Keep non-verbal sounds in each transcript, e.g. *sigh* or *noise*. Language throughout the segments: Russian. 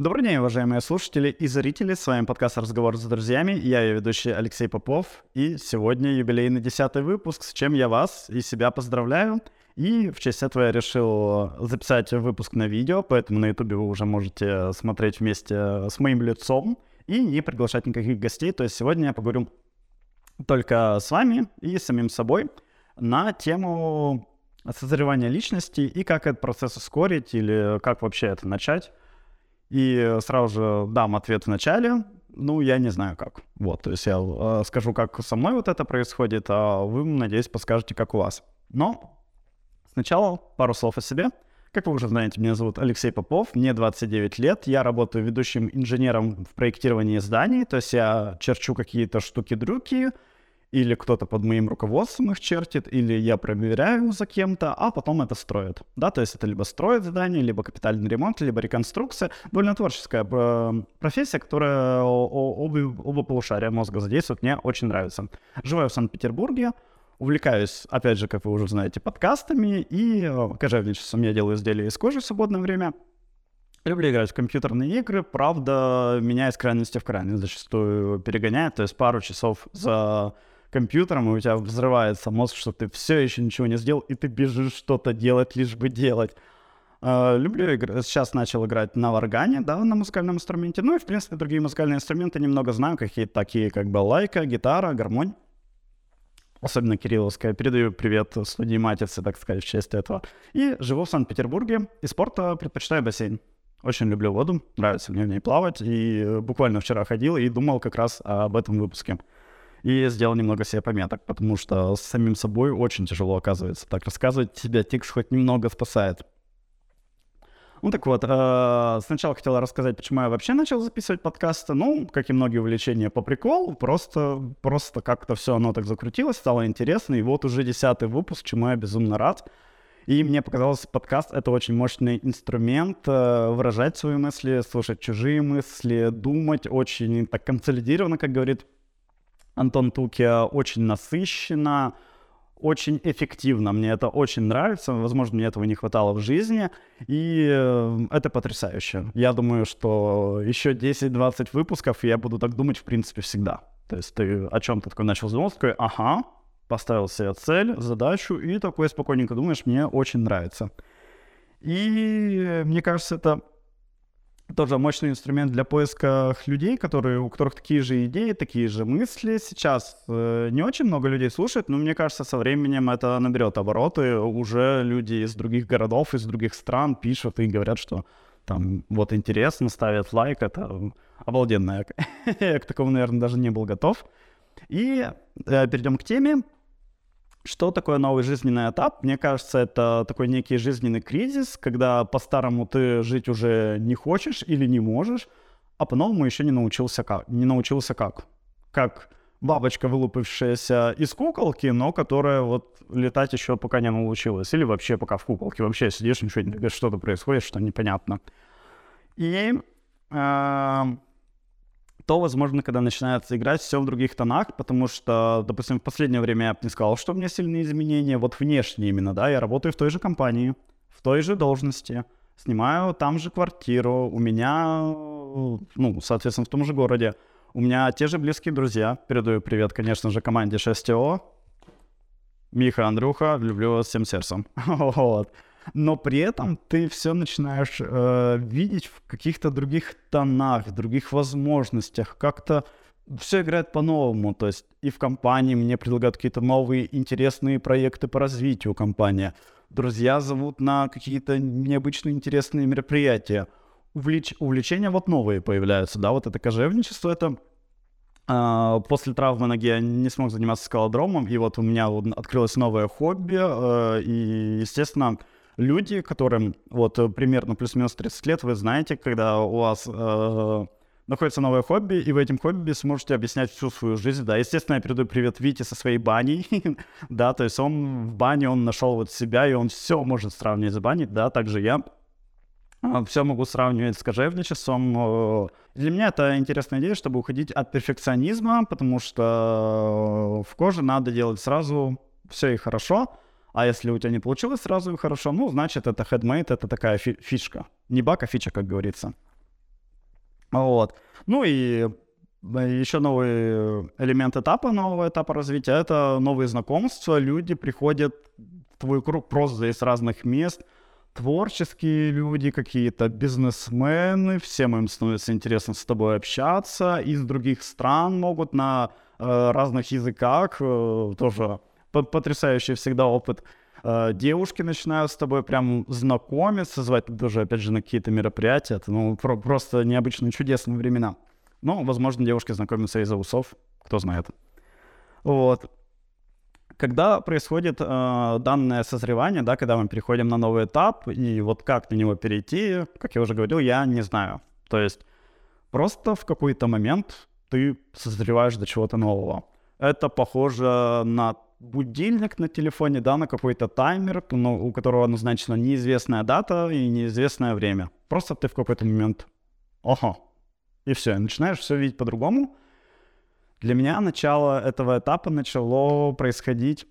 Добрый день, уважаемые слушатели и зрители. С вами подкаст «Разговор с друзьями». Я ее ведущий Алексей Попов. И сегодня юбилейный десятый выпуск, с чем я вас и себя поздравляю. И в честь этого я решил записать выпуск на видео, поэтому на ютубе вы уже можете смотреть вместе с моим лицом и не приглашать никаких гостей. То есть сегодня я поговорю только с вами и самим собой на тему созревания личности и как этот процесс ускорить или как вообще это начать. И сразу же дам ответ в начале. Ну, я не знаю как. Вот, то есть я э, скажу, как со мной вот это происходит, а вы, надеюсь, подскажете, как у вас. Но сначала пару слов о себе. Как вы уже знаете, меня зовут Алексей Попов, мне 29 лет, я работаю ведущим инженером в проектировании зданий, то есть я черчу какие-то штуки-дрюки, или кто-то под моим руководством их чертит, или я проверяю за кем-то, а потом это строят. Да, то есть это либо строит здание, либо капитальный ремонт, либо реконструкция. Довольно творческая э, профессия, которая оба, оба полушария мозга задействует. Мне очень нравится. Живу в Санкт-Петербурге, увлекаюсь, опять же, как вы уже знаете, подкастами и э, кожевничеством. Я делаю изделия из кожи в свободное время. Люблю играть в компьютерные игры, правда, меня из крайности в крайность зачастую перегоняет, то есть пару часов за компьютером, и у тебя взрывается мозг, что ты все еще ничего не сделал, и ты бежишь что-то делать, лишь бы делать. Uh, люблю играть. Сейчас начал играть на варгане, да, на музыкальном инструменте. Ну и, в принципе, другие музыкальные инструменты немного знаю, какие-то такие, как бы лайка, гитара, гармонь. Особенно кирилловская. Передаю привет студии Матицы, так сказать, в честь этого. И живу в Санкт-Петербурге. И спорта предпочитаю бассейн. Очень люблю воду, нравится мне в ней плавать. И буквально вчера ходил и думал как раз об этом выпуске и сделал немного себе пометок, потому что с самим собой очень тяжело оказывается. Так рассказывать тебя текст хоть немного спасает. Ну так вот, э, сначала хотел рассказать, почему я вообще начал записывать подкасты. Ну, как и многие увлечения по приколу, просто, просто как-то все оно так закрутилось, стало интересно. И вот уже десятый выпуск, чему я безумно рад. И мне показалось, подкаст — это очень мощный инструмент э, выражать свои мысли, слушать чужие мысли, думать очень так консолидированно, как говорит Антон Туки очень насыщенно, очень эффективно. Мне это очень нравится. Возможно, мне этого не хватало в жизни. И э, это потрясающе. Я думаю, что еще 10-20 выпусков я буду так думать, в принципе, всегда. То есть ты о чем-то такой начал думать, такой, ага, поставил себе цель, задачу, и такой спокойненько думаешь, мне очень нравится. И мне кажется, это тоже мощный инструмент для поиска людей, которые, у которых такие же идеи, такие же мысли. Сейчас э, не очень много людей слушают, но мне кажется, со временем это наберет обороты. Уже люди из других городов, из других стран пишут и говорят, что там вот интересно, ставят лайк, это обалденно. Я *laughs* к такому, наверное, даже не был готов. И э, перейдем к теме. Что такое новый жизненный этап? Мне кажется, это такой некий жизненный кризис, когда по-старому ты жить уже не хочешь или не можешь, а по-новому еще не научился как. Не научился как. Как бабочка, вылупившаяся из куколки, но которая вот летать еще пока не научилась. Или вообще пока в куколке. Вообще сидишь, ничего не что-то происходит, что непонятно. И э, то, возможно, когда начинается играть все в других тонах, потому что, допустим, в последнее время я бы не сказал, что у меня сильные изменения, вот внешние именно, да, я работаю в той же компании, в той же должности, снимаю там же квартиру, у меня, ну, соответственно, в том же городе, у меня те же близкие друзья, передаю привет, конечно же, команде 6ТО, Миха, Андрюха, люблю вас всем сердцем, *laughs* вот но при этом ты все начинаешь э, видеть в каких-то других тонах, других возможностях, как-то все играет по-новому. То есть и в компании мне предлагают какие-то новые интересные проекты по развитию компании. Друзья зовут на какие-то необычные интересные мероприятия. Увлеч... Увлечения вот новые появляются, да, вот это кожевничество, это Uh, после травмы ноги я не смог заниматься скалодромом, и вот у меня открылось новое хобби, uh, и, естественно, люди, которым вот э, примерно плюс-минус 30 лет, вы знаете, когда у вас э, находится новое хобби, и вы этим хобби сможете объяснять всю свою жизнь. Да, естественно, я передаю привет Вите со своей баней. *laughs* да, то есть он в бане, он нашел вот себя, и он все может сравнивать с баней. Да, также я а, все могу сравнивать с кожевничеством. Для меня это интересная идея, чтобы уходить от перфекционизма, потому что в коже надо делать сразу все и хорошо, а если у тебя не получилось сразу хорошо, ну, значит, это headmade, это такая фи- фишка. Не баг, а фича, как говорится. Вот. Ну и еще новый элемент этапа, нового этапа развития — это новые знакомства. Люди приходят в твой круг просто из разных мест. Творческие люди, какие-то бизнесмены, всем им становится интересно с тобой общаться. Из других стран могут на э, разных языках, э, тоже потрясающий всегда опыт. Э, девушки начинают с тобой прям знакомиться, звать даже, опять же, на какие-то мероприятия. Это ну, про- просто необычные чудесные времена. Ну, возможно, девушки знакомятся из-за усов, кто знает. Вот. Когда происходит э, данное созревание, да, когда мы переходим на новый этап, и вот как на него перейти, как я уже говорил, я не знаю. То есть просто в какой-то момент ты созреваешь до чего-то нового. Это похоже на будильник на телефоне, да, на какой-то таймер, ну, у которого назначена неизвестная дата и неизвестное время. Просто ты в какой-то момент, ага, и все, начинаешь все видеть по-другому. Для меня начало этого этапа начало происходить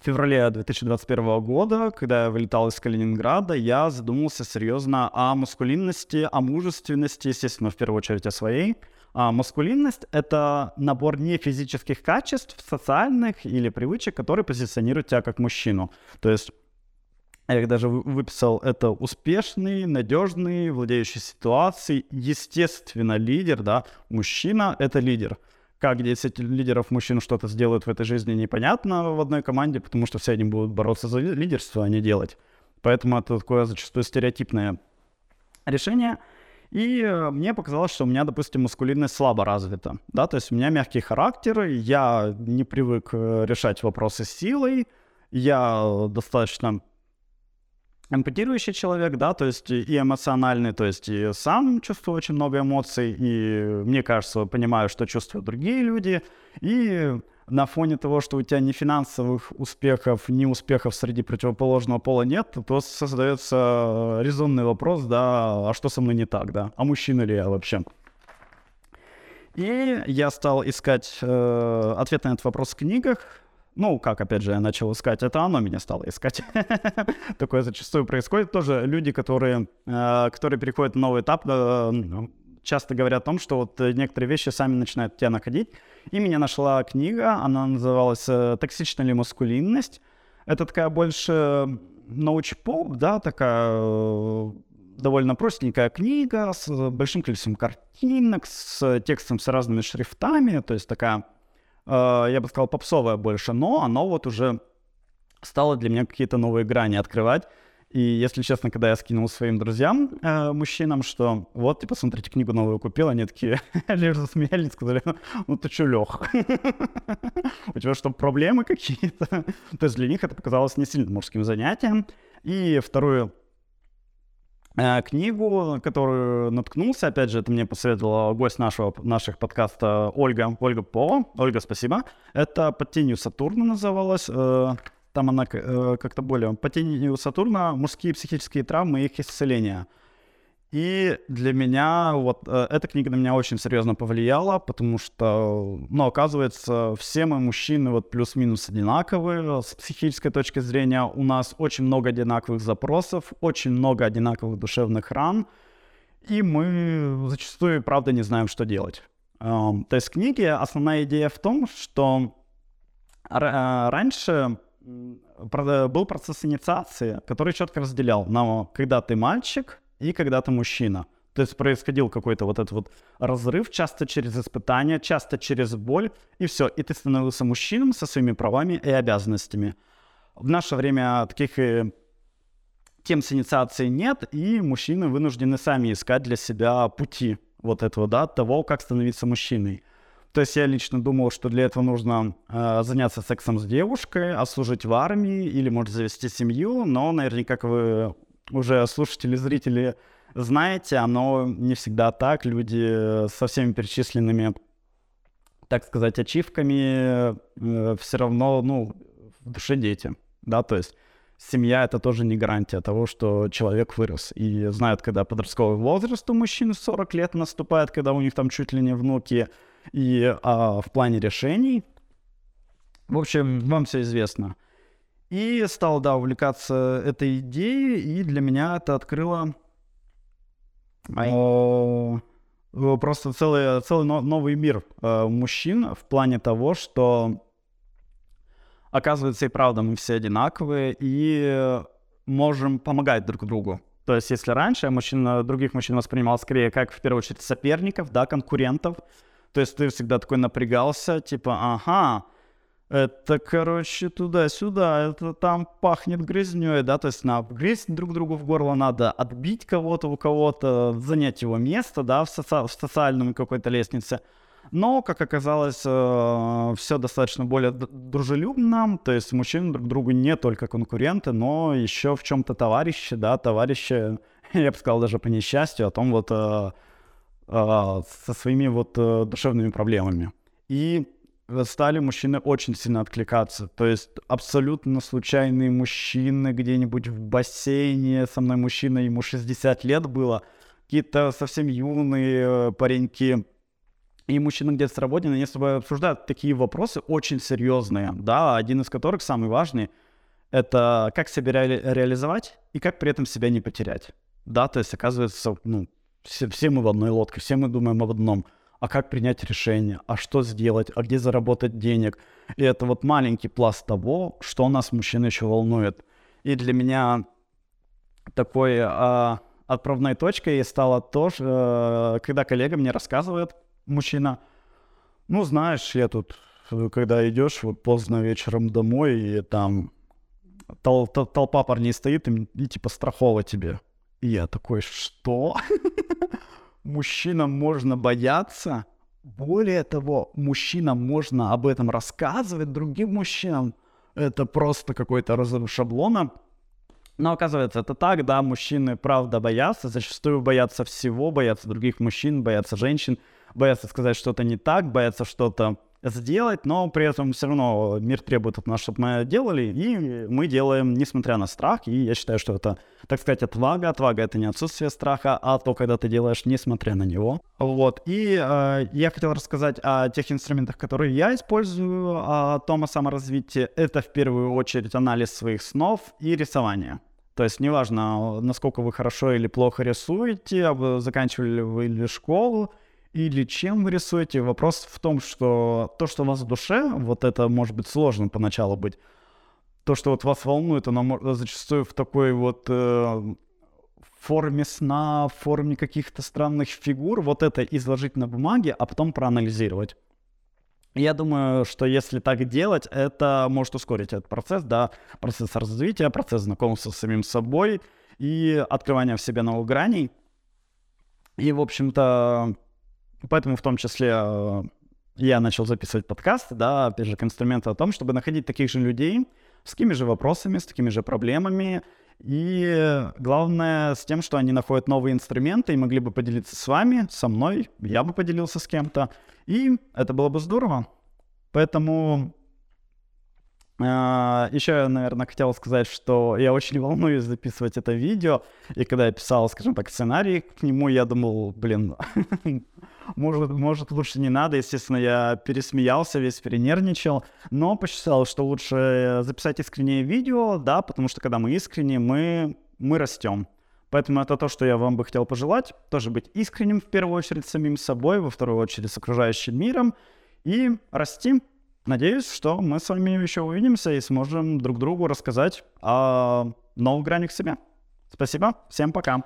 в феврале 2021 года, когда я вылетал из Калининграда, я задумался серьезно о маскулинности, о мужественности, естественно, в первую очередь о своей. А маскулинность — это набор не физических качеств, социальных или привычек, которые позиционируют тебя как мужчину. То есть я даже выписал, это успешный, надежный, владеющий ситуацией, естественно, лидер, да, мужчина — это лидер. Как 10 лидеров мужчин что-то сделают в этой жизни, непонятно в одной команде, потому что все они будут бороться за лидерство, а не делать. Поэтому это такое зачастую стереотипное решение. И э, мне показалось, что у меня, допустим, маскулинность слабо развита. Да, то есть у меня мягкий характер, я не привык э, решать вопросы силой, я достаточно эмпатирующий человек, да, то есть и эмоциональный, то есть и сам чувствую очень много эмоций, и мне кажется, понимаю, что чувствуют другие люди, и на фоне того, что у тебя ни финансовых успехов, ни успехов среди противоположного пола нет, то создается резонный вопрос, да, а что со мной не так, да, а мужчина ли я вообще? И я стал искать э, ответ на этот вопрос в книгах, ну, как, опять же, я начал искать, это оно меня стало искать. *laughs* Такое зачастую происходит. Тоже люди, которые, э, которые переходят на новый этап, э, часто говорят о том, что вот некоторые вещи сами начинают тебя находить. И меня нашла книга, она называлась э, «Токсичная ли маскулинность?». Это такая больше научпоп, да, такая довольно простенькая книга с большим количеством картинок, с текстом с разными шрифтами, то есть такая Э, я бы сказал, попсовое больше, но оно вот уже стало для меня какие-то новые грани открывать. И, если честно, когда я скинул своим друзьям, э, мужчинам, что вот, типа, смотрите, книгу новую купил, они такие *laughs* лишь засмеялись, сказали, ну ты чё, Лёх, *laughs* у тебя что, проблемы какие-то? *laughs* То есть для них это показалось не сильно мужским занятием. И вторую Э, книгу, которую наткнулся, опять же, это мне посоветовала гость нашего, наших подкаста Ольга, Ольга Попова. Ольга, спасибо. Это «Под тенью Сатурна» называлась. Там она э, как-то более... «Под тенью Сатурна. Мужские психические травмы и их исцеление». И для меня вот э, эта книга на меня очень серьезно повлияла, потому что, ну, оказывается, все мы мужчины вот плюс-минус одинаковые с психической точки зрения. У нас очень много одинаковых запросов, очень много одинаковых душевных ран, и мы зачастую, правда, не знаем, что делать. Эм, то есть в книге основная идея в том, что э, раньше был процесс инициации, который четко разделял на когда ты мальчик, и когда ты мужчина. То есть происходил какой-то вот этот вот разрыв, часто через испытания, часто через боль, и все. И ты становился мужчином со своими правами и обязанностями. В наше время таких и тем с инициацией нет, и мужчины вынуждены сами искать для себя пути вот этого, да, того, как становиться мужчиной. То есть я лично думал, что для этого нужно э, заняться сексом с девушкой, ослужить в армии или, может, завести семью, но наверняка, как вы уже слушатели, зрители знаете, оно не всегда так. Люди со всеми перечисленными, так сказать, ачивками э, все равно, ну, в душе дети, да, то есть семья — это тоже не гарантия того, что человек вырос. И знают, когда подростковый возраст у мужчин 40 лет наступает, когда у них там чуть ли не внуки, и а, в плане решений, в общем, вам все известно — и стал, да, увлекаться этой идеей, и для меня это открыло... Э, просто целый, целый новый мир э, мужчин в плане того, что оказывается и правда мы все одинаковые и можем помогать друг другу. То есть если раньше мужчин, других мужчин воспринимал скорее как в первую очередь соперников, да, конкурентов, то есть ты всегда такой напрягался, типа, ага, это, короче, туда-сюда, это там пахнет грязней, да, то есть на грязь друг другу в горло надо отбить кого-то у кого-то, занять его место, да, в, соци- в социальном какой-то лестнице. Но, как оказалось, э, все достаточно более дружелюбно, то есть мужчины друг другу не только конкуренты, но еще в чем-то товарищи, да, товарищи, *laughs* я бы сказал, даже по несчастью, о том вот э, со своими вот душевными проблемами. И стали мужчины очень сильно откликаться. То есть абсолютно случайные мужчины где-нибудь в бассейне, со мной мужчина, ему 60 лет было, какие-то совсем юные э, пареньки, и мужчины где-то с работы, они с тобой обсуждают такие вопросы очень серьезные, да, один из которых, самый важный, это как себя ре- реализовать и как при этом себя не потерять. Да, то есть оказывается, ну, все, все мы в одной лодке, все мы думаем об одном – а как принять решение, а что сделать, а где заработать денег. И это вот маленький пласт того, что нас мужчин еще волнует. И для меня такой э, отправной точкой стало то, что, э, когда коллега мне рассказывает, мужчина, ну, знаешь, я тут, когда идешь вот поздно вечером домой, и там тол- тол- толпа парней стоит, и, и типа страхово тебе. Я такой, что? *laughs* мужчинам можно бояться. Более того, мужчинам можно об этом рассказывать другим мужчинам. Это просто какой-то разрыв шаблона. Но оказывается, это так, да, мужчины правда боятся, зачастую боятся всего, боятся других мужчин, боятся женщин, боятся сказать что-то не так, боятся что-то сделать, но при этом все равно мир требует от нас, чтобы мы делали, и мы делаем, несмотря на страх, и я считаю, что это, так сказать, отвага. Отвага — это не отсутствие страха, а то, когда ты делаешь, несмотря на него. Вот, и э, я хотел рассказать о тех инструментах, которые я использую, о том о саморазвитии. Это в первую очередь анализ своих снов и рисование. То есть неважно, насколько вы хорошо или плохо рисуете, заканчивали вы ли школу, или чем вы рисуете. Вопрос в том, что то, что у вас в душе, вот это может быть сложно поначалу быть. То, что вот вас волнует, оно зачастую в такой вот э, форме сна, в форме каких-то странных фигур, вот это изложить на бумаге, а потом проанализировать. Я думаю, что если так делать, это может ускорить этот процесс, да, процесс развития, процесс знакомства с самим собой и открывания в себе новых граней. И, в общем-то, Поэтому в том числе э, я начал записывать подкасты, да, опять же, к инструменту о том, чтобы находить таких же людей с такими же вопросами, с такими же проблемами, и главное с тем, что они находят новые инструменты и могли бы поделиться с вами, со мной, я бы поделился с кем-то, и это было бы здорово. Поэтому Uh, еще я, наверное, хотел сказать, что я очень волнуюсь записывать это видео, и когда я писал, скажем так, сценарий к нему, я думал, блин, *laughs* может, может, лучше не надо. Естественно, я пересмеялся, весь перенервничал, но посчитал, что лучше записать искреннее видео, да, потому что когда мы искренне, мы, мы растем. Поэтому это то, что я вам бы хотел пожелать. Тоже быть искренним в первую очередь самим собой, во вторую очередь с окружающим миром и расти. Надеюсь, что мы с вами еще увидимся и сможем друг другу рассказать о новых гранях себя. Спасибо, всем пока.